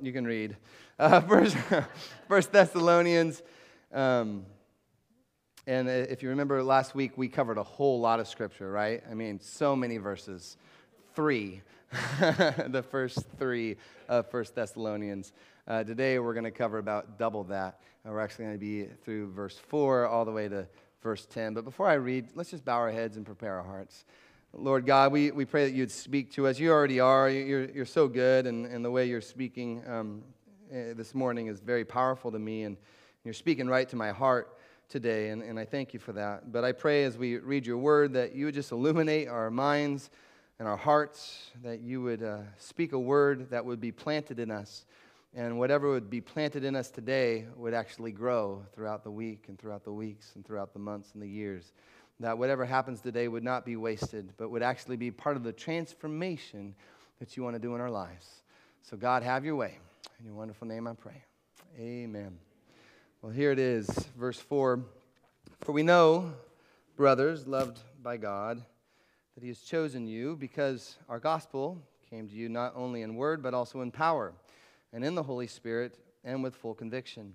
You can read. Uh, first, first Thessalonians. Um, and if you remember last week, we covered a whole lot of scripture, right? I mean, so many verses. Three. the first three of First Thessalonians. Uh, today, we're going to cover about double that. Uh, we're actually going to be through verse 4 all the way to verse 10. But before I read, let's just bow our heads and prepare our hearts. Lord God, we, we pray that you'd speak to us. You already are. You're, you're so good, and, and the way you're speaking um, eh, this morning is very powerful to me, and you're speaking right to my heart today, and, and I thank you for that. But I pray as we read your word that you would just illuminate our minds and our hearts, that you would uh, speak a word that would be planted in us, and whatever would be planted in us today would actually grow throughout the week and throughout the weeks and throughout the months and the years that whatever happens today would not be wasted, but would actually be part of the transformation that you want to do in our lives. So, God, have your way. In your wonderful name I pray. Amen. Well, here it is, verse 4. For we know, brothers, loved by God, that He has chosen you because our gospel came to you not only in word, but also in power, and in the Holy Spirit, and with full conviction.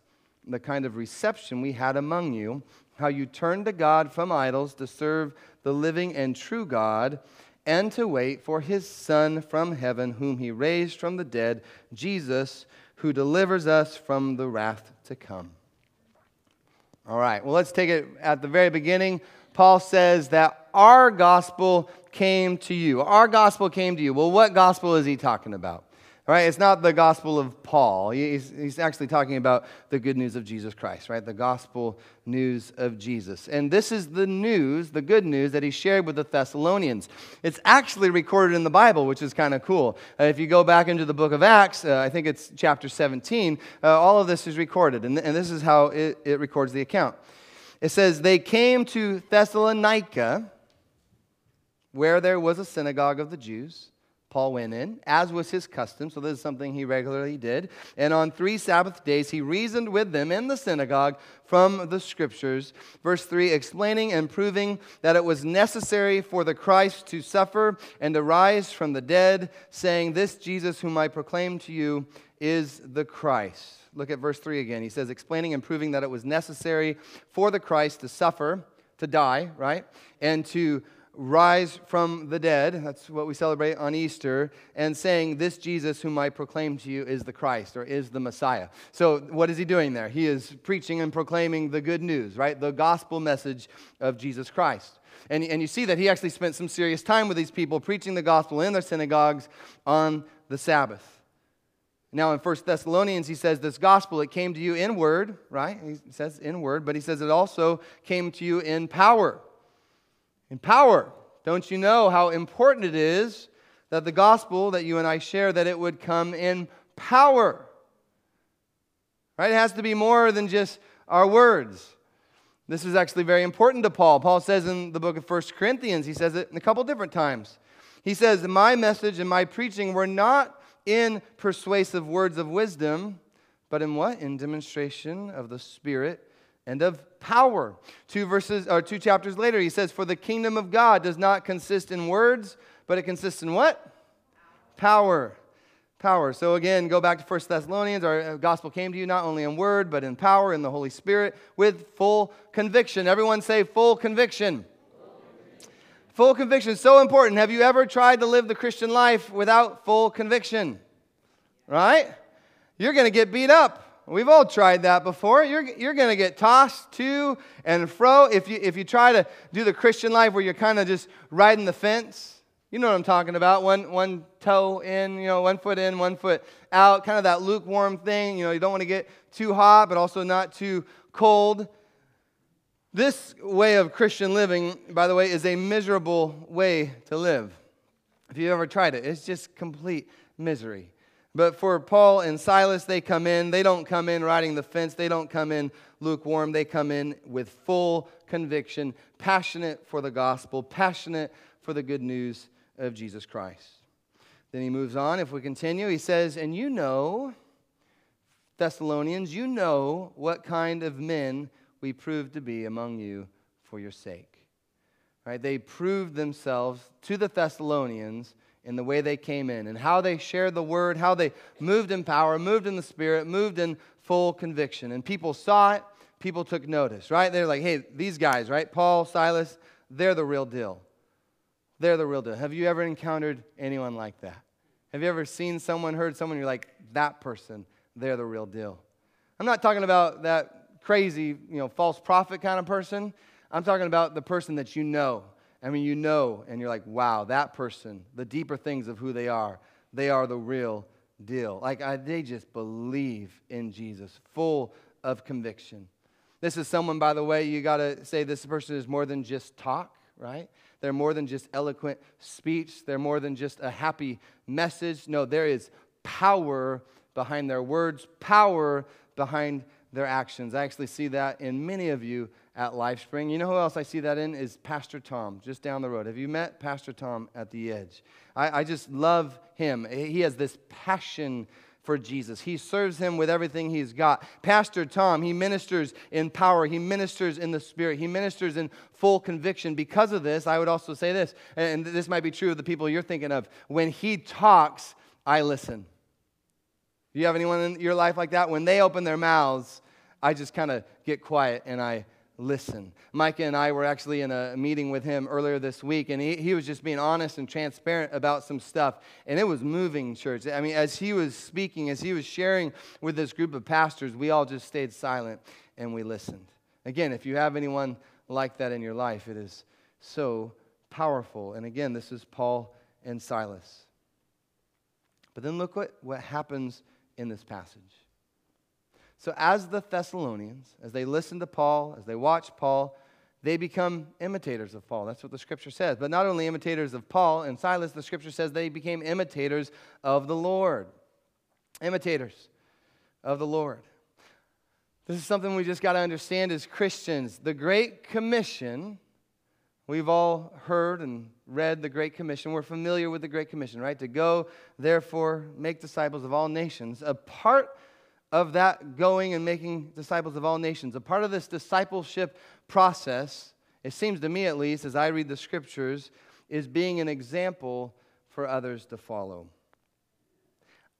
the kind of reception we had among you, how you turned to God from idols to serve the living and true God, and to wait for his Son from heaven, whom he raised from the dead, Jesus, who delivers us from the wrath to come. All right, well, let's take it at the very beginning. Paul says that our gospel came to you. Our gospel came to you. Well, what gospel is he talking about? Right? It's not the gospel of Paul. He's, he's actually talking about the good news of Jesus Christ, right? The gospel news of Jesus. And this is the news, the good news that he shared with the Thessalonians. It's actually recorded in the Bible, which is kind of cool. Uh, if you go back into the book of Acts, uh, I think it's chapter 17, uh, all of this is recorded. And, and this is how it, it records the account. It says, They came to Thessalonica, where there was a synagogue of the Jews. Paul went in, as was his custom, so this is something he regularly did. And on three Sabbath days, he reasoned with them in the synagogue from the scriptures. Verse 3 explaining and proving that it was necessary for the Christ to suffer and to rise from the dead, saying, This Jesus whom I proclaim to you is the Christ. Look at verse 3 again. He says, explaining and proving that it was necessary for the Christ to suffer, to die, right? And to rise from the dead. That's what we celebrate on Easter. And saying, This Jesus, whom I proclaim to you, is the Christ or is the Messiah. So, what is he doing there? He is preaching and proclaiming the good news, right? The gospel message of Jesus Christ. And, and you see that he actually spent some serious time with these people preaching the gospel in their synagogues on the Sabbath. Now, in 1 Thessalonians, he says this gospel, it came to you in word, right? He says in word, but he says it also came to you in power in power. Don't you know how important it is that the gospel that you and I share that it would come in power? Right? It has to be more than just our words. This is actually very important to Paul. Paul says in the book of 1 Corinthians, he says it in a couple different times. He says, My message and my preaching were not in persuasive words of wisdom, but in what? In demonstration of the Spirit and of power. Two verses or two chapters later, he says, For the kingdom of God does not consist in words, but it consists in what? Power. Power. So again, go back to 1 Thessalonians. Our uh, gospel came to you not only in word, but in power, in the Holy Spirit, with full conviction. Everyone say full conviction. Full conviction. So important. Have you ever tried to live the Christian life without full conviction? Right? You're going to get beat up. We've all tried that before. You're, you're going to get tossed to and fro. If you, if you try to do the Christian life where you're kind of just riding the fence, you know what I'm talking about. One, one toe in, you know, one foot in, one foot out, kind of that lukewarm thing. You know, you don't want to get too hot, but also not too cold. This way of Christian living, by the way, is a miserable way to live. If you've ever tried it, it's just complete misery. But for Paul and Silas, they come in. They don't come in riding the fence. They don't come in lukewarm. They come in with full conviction, passionate for the gospel, passionate for the good news of Jesus Christ. Then he moves on. If we continue, he says, And you know, Thessalonians, you know what kind of men we proved to be among you for your sake. Right? They proved themselves to the Thessalonians in the way they came in and how they shared the word, how they moved in power, moved in the spirit, moved in full conviction. And people saw it, people took notice, right? They're like, hey, these guys, right? Paul, Silas, they're the real deal. They're the real deal. Have you ever encountered anyone like that? Have you ever seen someone, heard someone, you're like, that person, they're the real deal? I'm not talking about that crazy, you know, false prophet kind of person. I'm talking about the person that you know I mean, you know, and you're like, wow, that person, the deeper things of who they are, they are the real deal. Like, I, they just believe in Jesus, full of conviction. This is someone, by the way, you got to say this person is more than just talk, right? They're more than just eloquent speech. They're more than just a happy message. No, there is power behind their words, power behind their actions. I actually see that in many of you at LifeSpring. You know who else I see that in? Is Pastor Tom, just down the road. Have you met Pastor Tom at the edge? I, I just love him. He has this passion for Jesus. He serves him with everything he's got. Pastor Tom, he ministers in power, he ministers in the spirit, he ministers in full conviction. Because of this, I would also say this, and this might be true of the people you're thinking of. When he talks, I listen. Do you have anyone in your life like that? When they open their mouths, I just kind of get quiet and I listen. Micah and I were actually in a meeting with him earlier this week, and he, he was just being honest and transparent about some stuff. And it was moving, church. I mean, as he was speaking, as he was sharing with this group of pastors, we all just stayed silent and we listened. Again, if you have anyone like that in your life, it is so powerful. And again, this is Paul and Silas. But then look what, what happens in this passage. So, as the Thessalonians, as they listen to Paul, as they watch Paul, they become imitators of Paul. That's what the scripture says. But not only imitators of Paul and Silas, the scripture says they became imitators of the Lord. Imitators of the Lord. This is something we just got to understand as Christians. The Great Commission, we've all heard and read the Great Commission. We're familiar with the Great Commission, right? To go, therefore, make disciples of all nations. A part of that going and making disciples of all nations. A part of this discipleship process, it seems to me at least, as I read the scriptures, is being an example for others to follow.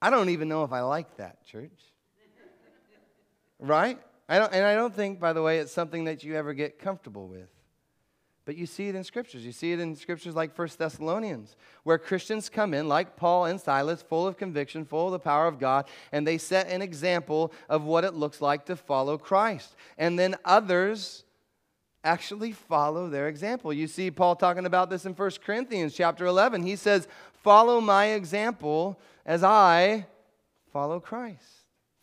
I don't even know if I like that, church. right? I don't, and I don't think, by the way, it's something that you ever get comfortable with. But you see it in scriptures. You see it in scriptures like 1 Thessalonians, where Christians come in, like Paul and Silas, full of conviction, full of the power of God, and they set an example of what it looks like to follow Christ. And then others actually follow their example. You see Paul talking about this in 1 Corinthians chapter 11. He says, Follow my example as I follow Christ.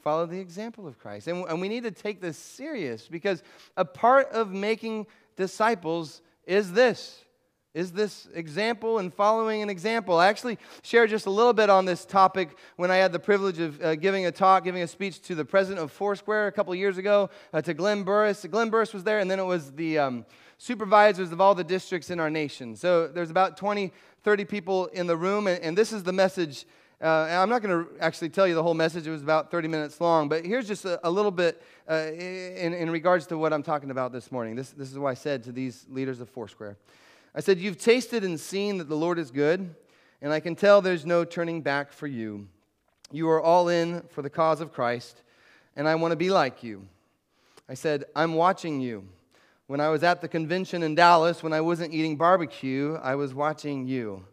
Follow the example of Christ. And, and we need to take this serious because a part of making disciples is this is this example and following an example. I actually shared just a little bit on this topic when I had the privilege of uh, giving a talk, giving a speech to the president of Foursquare a couple years ago, uh, to Glenn Burris. Glenn Burris was there, and then it was the um, supervisors of all the districts in our nation. So there's about 20, 30 people in the room, and, and this is the message. Uh, I'm not going to actually tell you the whole message. It was about 30 minutes long, but here's just a, a little bit uh, in, in regards to what I'm talking about this morning. This, this is what I said to these leaders of Foursquare. I said, You've tasted and seen that the Lord is good, and I can tell there's no turning back for you. You are all in for the cause of Christ, and I want to be like you. I said, I'm watching you. When I was at the convention in Dallas, when I wasn't eating barbecue, I was watching you.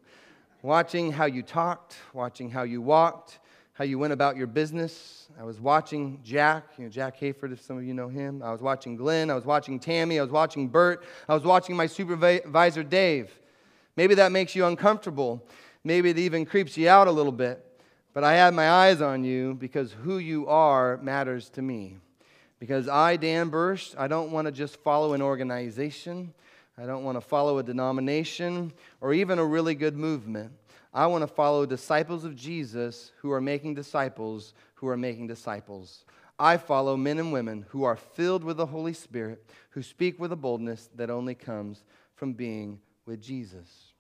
Watching how you talked, watching how you walked, how you went about your business. I was watching Jack, you know, Jack Hayford, if some of you know him. I was watching Glenn. I was watching Tammy. I was watching Bert. I was watching my supervisor, Dave. Maybe that makes you uncomfortable. Maybe it even creeps you out a little bit. But I had my eyes on you because who you are matters to me. Because I, Dan Burst, I don't want to just follow an organization. I don't want to follow a denomination or even a really good movement. I want to follow disciples of Jesus who are making disciples who are making disciples. I follow men and women who are filled with the Holy Spirit, who speak with a boldness that only comes from being with Jesus.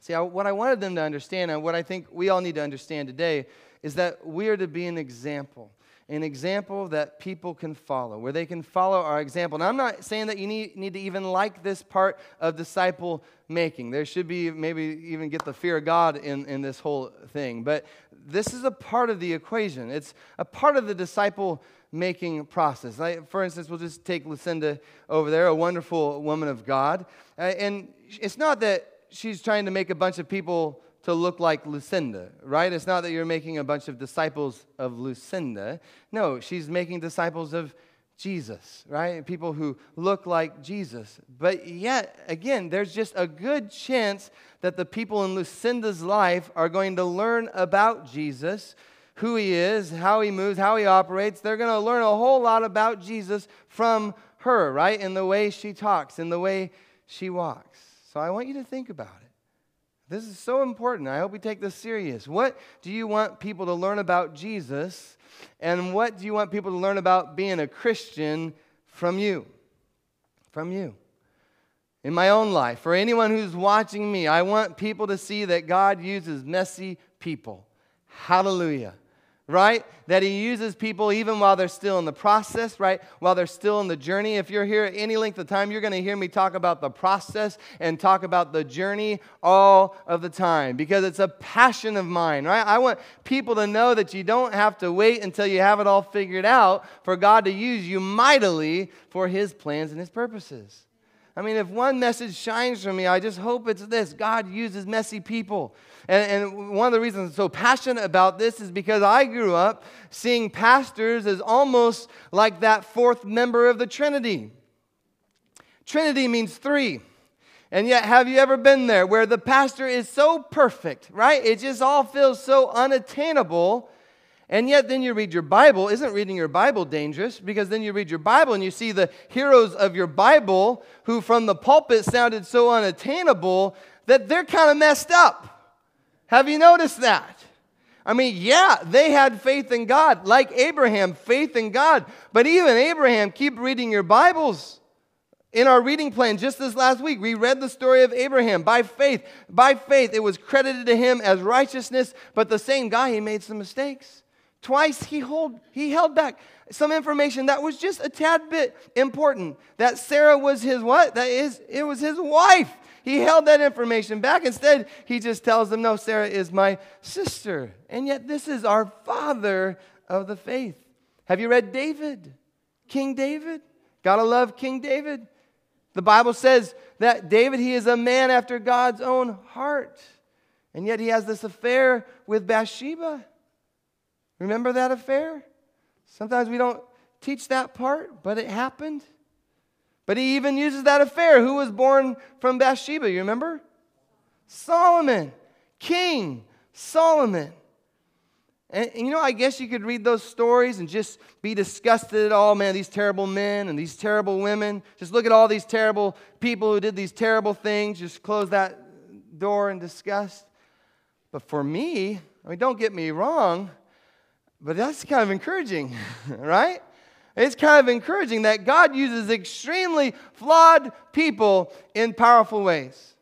See, I, what I wanted them to understand, and what I think we all need to understand today, is that we are to be an example an example that people can follow, where they can follow our example. Now, I'm not saying that you need, need to even like this part of disciple making. There should be maybe even get the fear of God in, in this whole thing. But this is a part of the equation, it's a part of the disciple making process. Like, for instance, we'll just take Lucinda over there, a wonderful woman of God. Uh, and it's not that she's trying to make a bunch of people to look like Lucinda, right? It's not that you're making a bunch of disciples of Lucinda. No, she's making disciples of Jesus, right? People who look like Jesus. But yet, again, there's just a good chance that the people in Lucinda's life are going to learn about Jesus, who he is, how he moves, how he operates. They're going to learn a whole lot about Jesus from her, right? In the way she talks, in the way she walks. So I want you to think about it. This is so important. I hope we take this serious. What do you want people to learn about Jesus? And what do you want people to learn about being a Christian from you? From you. In my own life, for anyone who's watching me, I want people to see that God uses messy people. Hallelujah right? That he uses people even while they're still in the process, right? While they're still in the journey. If you're here any length of time, you're going to hear me talk about the process and talk about the journey all of the time because it's a passion of mine, right? I want people to know that you don't have to wait until you have it all figured out for God to use you mightily for his plans and his purposes. I mean, if one message shines from me, I just hope it's this God uses messy people. And, and, one of the reasons I'm so passionate about this is because I grew up seeing pastors as almost like that fourth member of the Trinity. Trinity means three. And yet, have you ever been there where the pastor is so perfect, right? It just all feels so unattainable. And yet, then you read your Bible. Isn't reading your Bible dangerous? Because then you read your Bible and you see the heroes of your Bible who, from the pulpit, sounded so unattainable that they're kind of messed up. Have you noticed that? I mean, yeah, they had faith in God, like Abraham, faith in God. But even Abraham, keep reading your Bibles. In our reading plan just this last week, we read the story of Abraham by faith. By faith, it was credited to him as righteousness, but the same guy, he made some mistakes. Twice he, hold, he held back some information that was just a tad bit important. That Sarah was his what? That is, it was his wife. He held that information back. Instead, he just tells them, No, Sarah is my sister. And yet, this is our father of the faith. Have you read David? King David? Gotta love King David. The Bible says that David, he is a man after God's own heart. And yet he has this affair with Bathsheba. Remember that affair? Sometimes we don't teach that part, but it happened. But he even uses that affair. Who was born from Bathsheba? You remember? Solomon, King Solomon. And, and, you know, I guess you could read those stories and just be disgusted at all, man, these terrible men and these terrible women. Just look at all these terrible people who did these terrible things. Just close that door in disgust. But for me, I mean, don't get me wrong, but that's kind of encouraging, right? It's kind of encouraging that God uses extremely flawed people in powerful ways.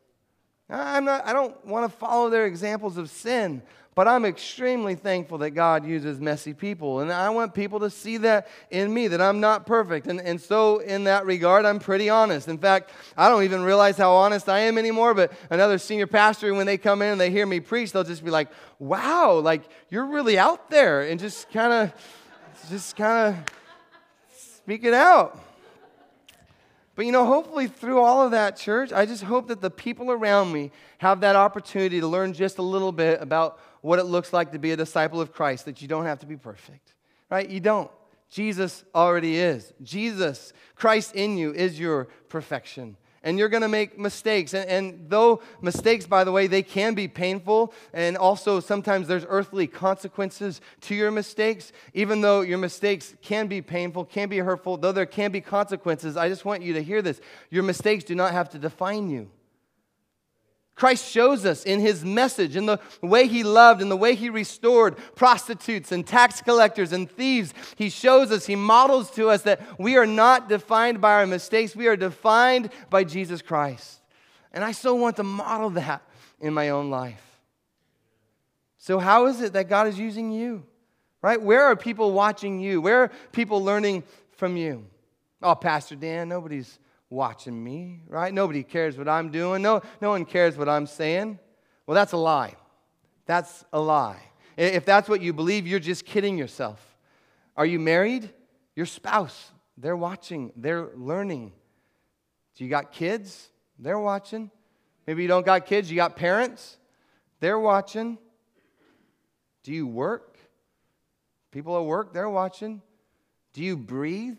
I'm not, I don't want to follow their examples of sin, but I'm extremely thankful that God uses messy people. And I want people to see that in me, that I'm not perfect. And, and so, in that regard, I'm pretty honest. In fact, I don't even realize how honest I am anymore. But another senior pastor, when they come in and they hear me preach, they'll just be like, wow, like you're really out there. And just kind of, just kind of Speak it out. But you know, hopefully through all of that, church, I just hope that the people around me have that opportunity to learn just a little bit about what it looks like to be a disciple of Christ, that you don't have to be perfect, right? You don't. Jesus already is. Jesus, Christ in you, is your perfection and you're going to make mistakes. And, and, though mistakes, by the way, they can be painful, and also sometimes there's earthly consequences to your mistakes, even though your mistakes can be painful, can be hurtful, though there can be consequences, I just want you to hear this. Your mistakes do not have to define you. Christ shows us in his message, in the way he loved, in the way he restored prostitutes and tax collectors and thieves. He shows us, he models to us that we are not defined by our mistakes, we are defined by Jesus Christ. And I so want to model that in my own life. So, how is it that God is using you? Right? Where are people watching you? Where are people learning from you? Oh, Pastor Dan, nobody's watching me, right? Nobody cares what I'm doing. No, no one cares what I'm saying. Well, that's a lie. That's a lie. If that's what you believe, you're just kidding yourself. Are you married? Your spouse, they're watching, they're learning. Do you got kids? They're watching. Maybe you don't got kids, you got parents? They're watching. Do you work? People at work, they're watching. Do you breathe?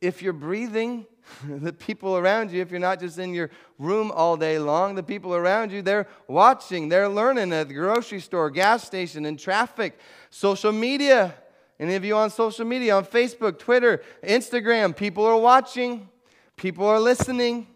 If you're breathing, the people around you, if you're not just in your room all day long, the people around you, they're watching, they're learning at the grocery store, gas station, in traffic, social media. Any of you on social media, on Facebook, Twitter, Instagram, people are watching, people are listening.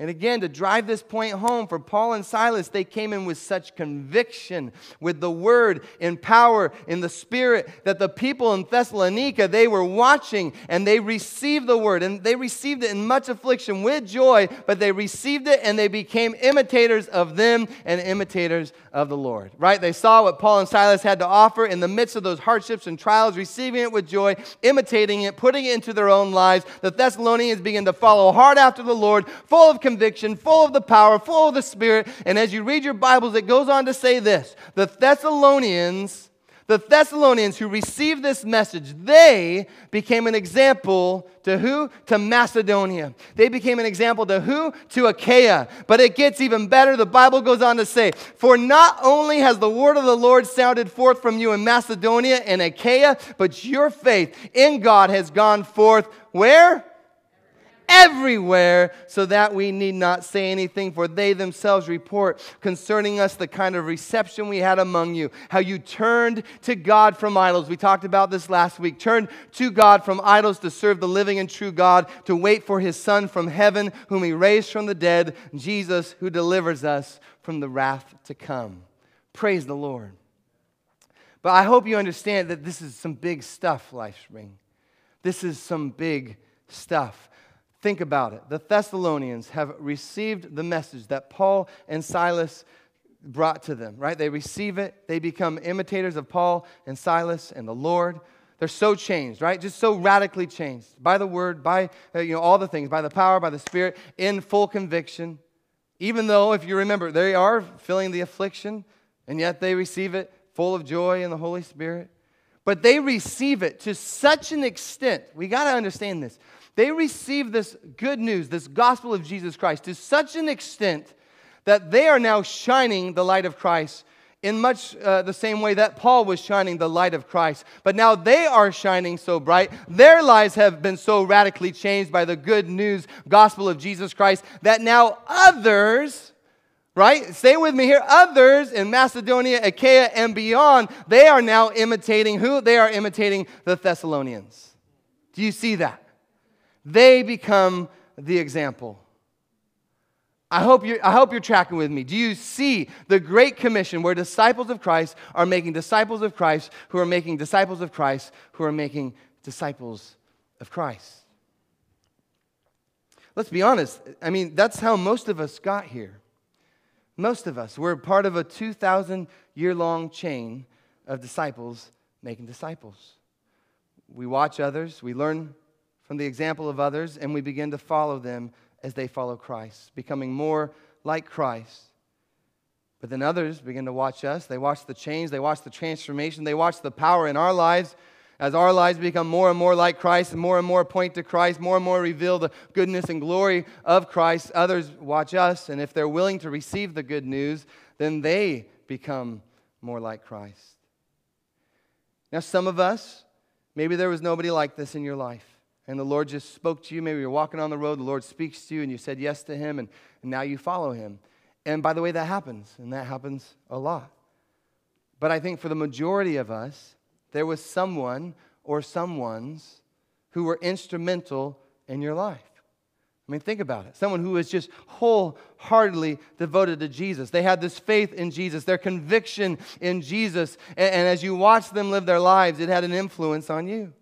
And again, to drive this point home for Paul and Silas, they came in with such conviction with the word in power in the spirit that the people in Thessalonica, they were watching and they received the word and they received it in much affliction with joy, but they received it and they became imitators of them and imitators of the Lord. Right? They saw what Paul and Silas had to offer in the midst of those hardships and trials, receiving it with joy, imitating it, putting it into their own lives. The Thessalonians began to follow hard after the Lord, full of conviction, full of the power, full of the Spirit. And as you read your Bibles, it goes on to say this the Thessalonians. The Thessalonians who received this message, they became an example to who? To Macedonia. They became an example to who? To Achaia. But it gets even better. The Bible goes on to say, For not only has the word of the Lord sounded forth from you in Macedonia and Achaia, but your faith in God has gone forth where? Everywhere, so that we need not say anything, for they themselves report concerning us the kind of reception we had among you, how you turned to God from idols. We talked about this last week. Turned to God from idols to serve the living and true God, to wait for his Son from heaven, whom he raised from the dead, Jesus, who delivers us from the wrath to come. Praise the Lord. But I hope you understand that this is some big stuff, LifeSpring. This is some big stuff. Think about it. The Thessalonians have received the message that Paul and Silas brought to them, right? They receive it, they become imitators of Paul and Silas and the Lord. They're so changed, right? Just so radically changed by the word, by uh, you know all the things, by the power, by the spirit, in full conviction. Even though, if you remember, they are feeling the affliction, and yet they receive it full of joy in the Holy Spirit. But they receive it to such an extent. We got to understand this they received this good news, this gospel of Jesus Christ, to such an extent that they are now shining the light of Christ in much uh, the same way that Paul was shining the light of Christ. But now they are shining so bright. Their lives have been so radically changed by the good news gospel of Jesus Christ that now others, right? Stay with me here. Others in Macedonia, Achaia, and beyond, they are now imitating who? They are imitating the Thessalonians. Do you see that? They become the example. I hope, you're, I hope you're tracking with me. Do you see the Great Commission where disciples of Christ are making disciples of Christ, who are making disciples of Christ, who are making disciples of Christ? Let's be honest. I mean, that's how most of us got here. Most of us. We're part of a 2,000 year long chain of disciples making disciples. We watch others, we learn from the example of others, and we begin to follow them as they follow Christ, becoming more like Christ. But then others begin to watch us. They watch the change, they watch the transformation, they watch the power in our lives. As our lives become more and more like Christ and more and more point to Christ, more and more reveal the goodness and glory of Christ, others watch us. And if they're willing to receive the good news, then they become more like Christ. Now, some of us, maybe there was nobody like this in your life and the Lord just spoke to you. Maybe you're walking on the road, the Lord speaks to you, and you said yes to Him, and, and now you follow Him. And by the way, that happens, and that happens a lot. But I think for the majority of us, there was someone or someones who were instrumental in your life. I mean, think about it. Someone who is just wholeheartedly devoted to Jesus. They had this faith in Jesus, their conviction in Jesus. And, and, as you watched them live their lives, it had an influence on you.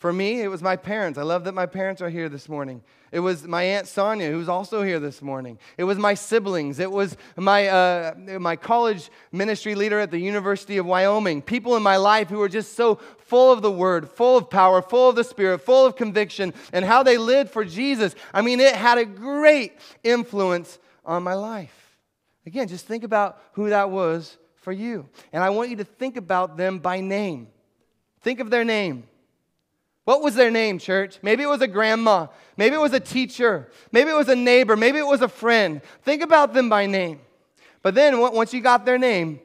For me, it was my parents. I love that my parents are here this morning. It was my Aunt Sonia, who's also here this morning. It was my siblings. It was my, uh, my college ministry leader at the University of Wyoming. People in my life who were just so full of the Word, full of power, full of the Spirit, full of conviction, and how they lived for Jesus. I mean, it had a great influence on my life. Again, just think about who that was for you. And I want you to think about them by name. Think of their name. What was their name, church? Maybe it was a grandma. Maybe it was a teacher. Maybe it was a neighbor. Maybe it was a friend. Think about them by name. But then, once you got their name,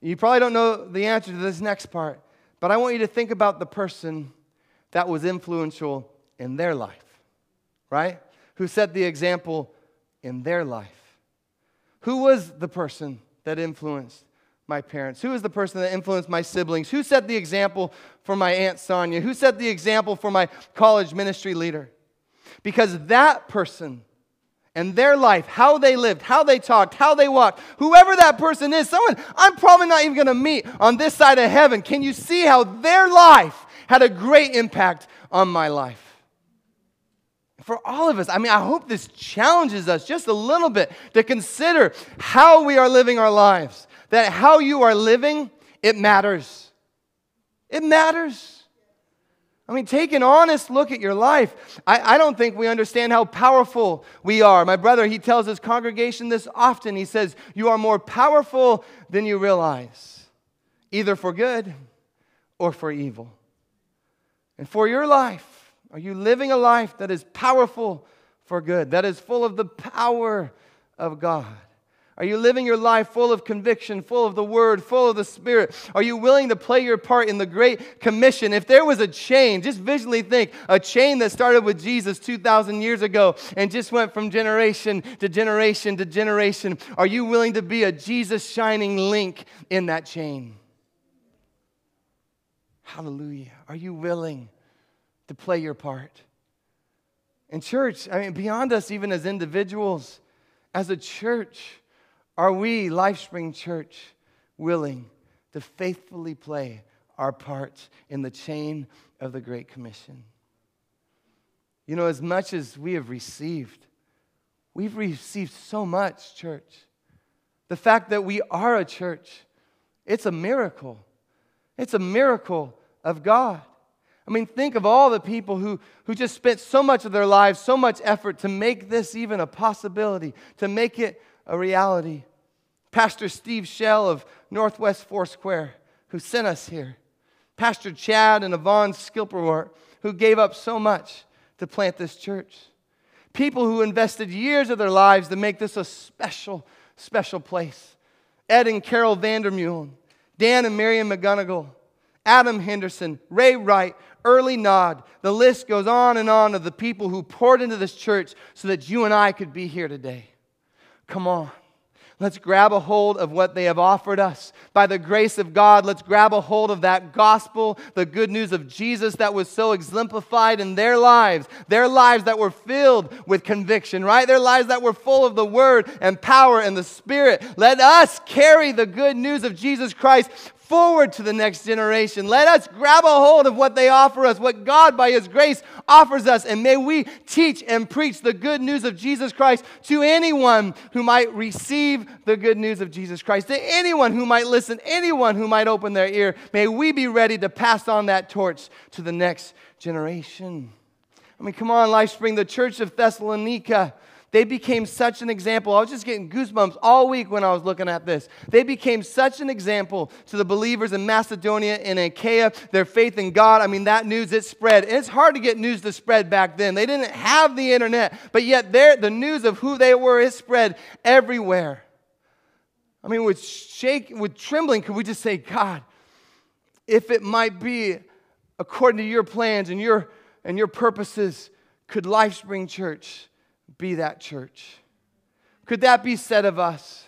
you probably don't know the answer to this next part. But I want you to think about the person that was influential in their life, right? Who set the example in their life. Who was the person that influenced my parents? Who is the person that influenced my siblings? Who set the example for my Aunt Sonia? Who set the example for my college ministry leader? Because that person and their life, how they lived, how they talked, how they walked, whoever that person is, someone I'm probably not even going to meet on this side of heaven. Can you see how their life had a great impact on my life? For all of us, I mean, I hope this challenges us just a little bit to consider how we are living our lives that how you are living, it matters. It matters. I mean, take an honest look at your life. I, I, don't think we understand how powerful we are. My brother, he tells his congregation this often. He says, You are more powerful than you realize, either for good or for evil. And for your life, are you living a life that is powerful for good, that is full of the power of God? Are you living your life full of conviction, full of the Word, full of the Spirit? Are you willing to play your part in the Great Commission? If there was a chain, just visually think a chain that started with Jesus 2,000 years ago and just went from generation to generation to generation, are you willing to be a Jesus shining link in that chain? Hallelujah. Are you willing to play your part? In church, I mean, beyond us, even as individuals, as a church, are we, Lifespring Church, willing to faithfully play our part in the chain of the Great Commission? You know, as much as we have received, we've received so much, church. The fact that we are a church, it's a miracle. It's a miracle of God. I mean, think of all the people who, who just spent so much of their lives, so much effort to make this even a possibility, to make it a reality. Pastor Steve Shell of Northwest Foursquare, who sent us here. Pastor Chad and Yvonne Skilperwart, who gave up so much to plant this church. People who invested years of their lives to make this a special, special place. Ed and Carol Vandermeulen, Dan and Marion McGonigal, Adam Henderson, Ray Wright, Early Nod. The list goes on and on of the people who poured into this church so that you and I could be here today. Come on. Let's grab a hold of what they have offered us. By the grace of God, let's grab a hold of that gospel, the good news of Jesus that was so exemplified in their lives, their lives that were filled with conviction, right? Their lives that were full of the word and power and the spirit. Let us carry the good news of Jesus Christ forward to the next generation. Let us grab a hold of what they offer us, what God by His grace offers us, and may we teach and preach the good news of Jesus Christ to anyone who might receive the good news of Jesus Christ, to anyone who might listen, anyone who might open their ear. May we be ready to pass on that torch to the next generation. I mean, come on, Lifespring, the church of Thessalonica they became such an example. I was just getting goosebumps all week when I was looking at this. They became such an example to the believers in Macedonia and Achaia, their faith in God. I mean, that news, it spread. And it's hard to get news to spread back then. They didn't have the internet, but yet the news of who they were, it spread everywhere. I mean, with shake, with trembling, could we just say, God, if it might be according to your plans and your and your purposes, could Lifespring Church be that church? Could that be said of us?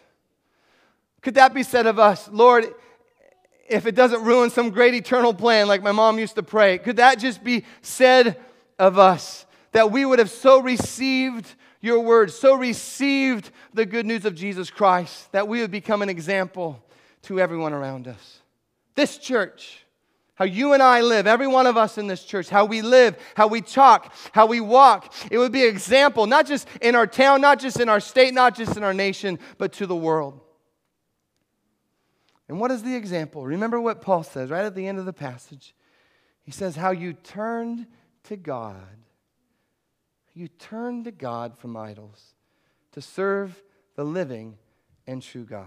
Could that be said of us? Lord, if it doesn't ruin some great eternal plan like my mom used to pray, could that just be said of us? that we would have so received your word, so received the good news of Jesus Christ, that we would become an example to everyone around us. This church, how you and I live, every one of us in this church, how we live, how we talk, how we walk, it would be an example, not just in our town, not just in our state, not just in our nation, but to the world. And what is the example? Remember what Paul says right at the end of the passage. He says, How you turned to God. You turned to God from idols to serve the living and true God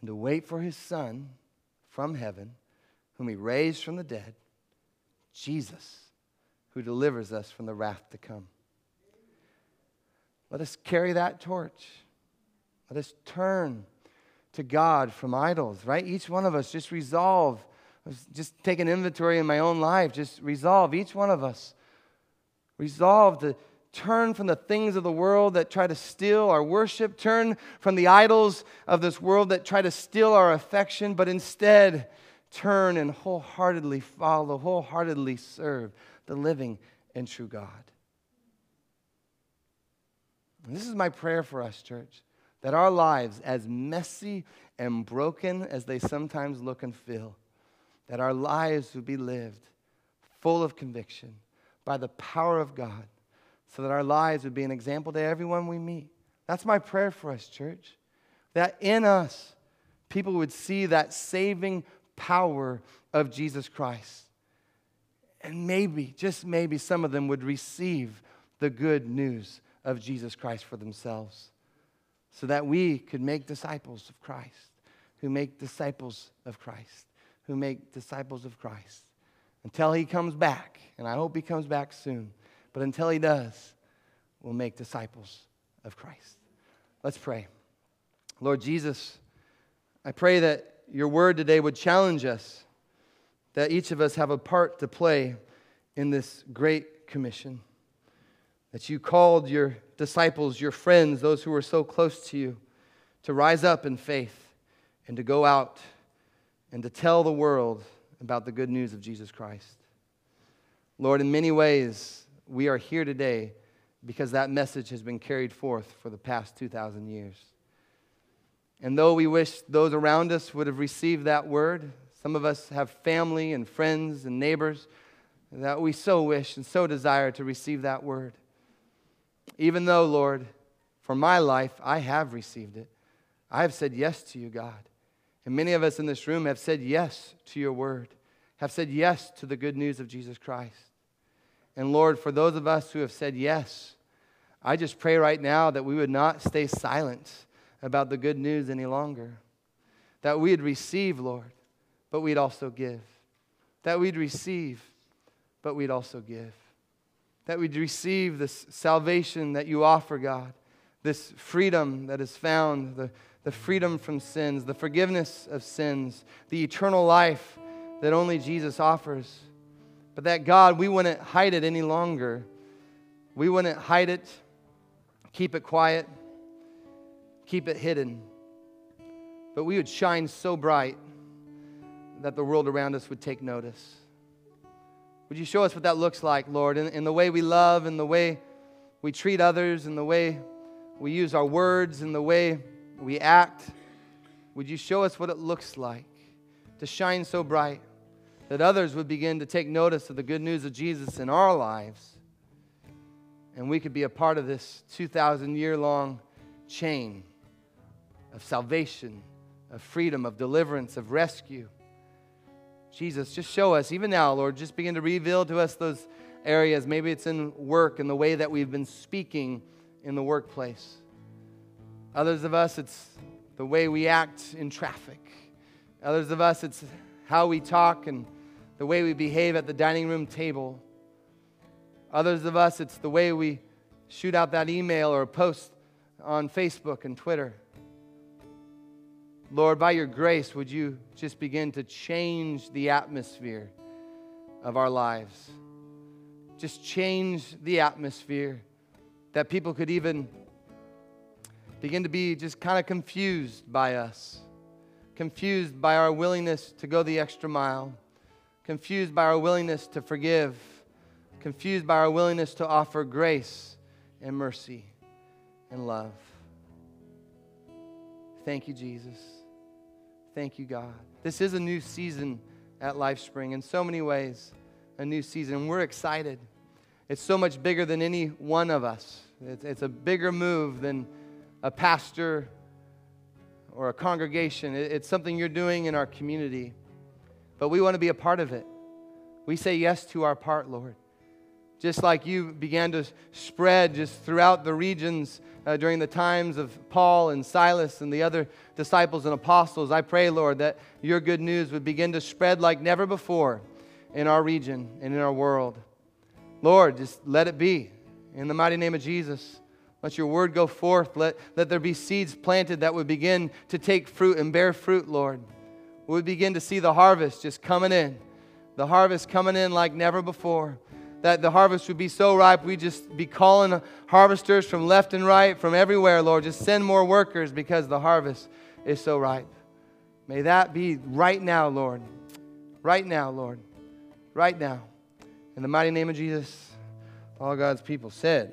and to wait for his Son from heaven, whom he raised from the dead, Jesus, who delivers us from the wrath to come. Let us carry that torch. Let us turn to God from idols, right? Each one of us just resolve, just take an inventory in my own life, just resolve, each one of us, resolve to turn from the things of the world that try to steal our worship, turn from the idols of this world that try to steal our affection, but instead turn and wholeheartedly follow, wholeheartedly serve the living and true God. And this is my prayer for us, church that our lives, as messy and broken as they sometimes look and feel, that our lives would be lived full of conviction by the power of God, so that our lives would be an example to everyone we meet. That's my prayer for us, church. That in us, people would see that saving power of Jesus Christ. And maybe, just maybe, some of them would receive the good news of Jesus Christ for themselves so that we could make disciples of Christ, who make disciples of Christ, who make disciples of Christ until he comes back. And I hope he comes back soon. But until he does, we'll make disciples of Christ. Let's pray. Lord Jesus, I pray that your word today would challenge us, that each of us have a part to play in this great commission that you called your disciples, your friends, those who were so close to you, to rise up in faith and to go out and to tell the world about the good news of Jesus Christ. Lord, in many ways, we are here today because that message has been carried forth for the past 2,000 years. And though we wish those around us would have received that word, some of us have family and friends and neighbors that we so wish and so desire to receive that word. Even though, Lord, for my life, I have received it. I have said yes to you, God. And many of us in this room have said yes to your word, have said yes to the good news of Jesus Christ. And Lord, for those of us who have said yes, I just pray right now that we would not stay silent about the good news any longer. That we'd receive, Lord, but we'd also give. That we'd receive, but we'd also give that we'd receive this salvation that you offer, God, this freedom that is found, the, the freedom from sins, the forgiveness of sins, the eternal life that only Jesus offers. But that, God, we wouldn't hide it any longer. We wouldn't hide it, keep it quiet, keep it hidden. But we would shine so bright that the world around us would take notice. Would you show us what that looks like, Lord, in, in the way we love, in the way we treat others, in the way we use our words, in the way we act? Would you show us what it looks like to shine so bright that others would begin to take notice of the good news of Jesus in our lives? And we could be a part of this 2,000 year long chain of salvation, of freedom, of deliverance, of rescue. Jesus, just show us, even now, Lord, just begin to reveal to us those areas. Maybe it's in work and the way that we've been speaking in the workplace. Others of us, it's the way we act in traffic. Others of us, it's how we talk and the way we behave at the dining room table. Others of us, it's the way we shoot out that email or post on Facebook and Twitter. Lord, by your grace, would you just begin to change the atmosphere of our lives? Just change the atmosphere that people could even begin to be just kind of confused by us, confused by our willingness to go the extra mile, confused by our willingness to forgive, confused by our willingness to offer grace and mercy and love. Thank you, Jesus. Thank you, God. This is a new season at LifeSpring in so many ways, a new season. We're excited. It's so much bigger than any one of us. It's, it's a bigger move than a pastor or a congregation. It, it's something you're doing in our community. But we want to be a part of it. We say yes to our part, Lord. Just like you began to spread just throughout the regions uh, during the times of Paul and Silas and the other disciples and apostles, I pray, Lord, that your good news would begin to spread like never before in our region and in our world. Lord, just let it be. In the mighty name of Jesus, let your word go forth. Let, let there be seeds planted that would begin to take fruit and bear fruit, Lord. We would begin to see the harvest just coming in, the harvest coming in like never before that the harvest would be so ripe, we'd just be calling harvesters from left and right, from everywhere, Lord. Just send more workers because the harvest is so ripe. May that be right now, Lord. Right now, Lord. Right now. In the mighty name of Jesus, all God's people said,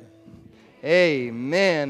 Amen.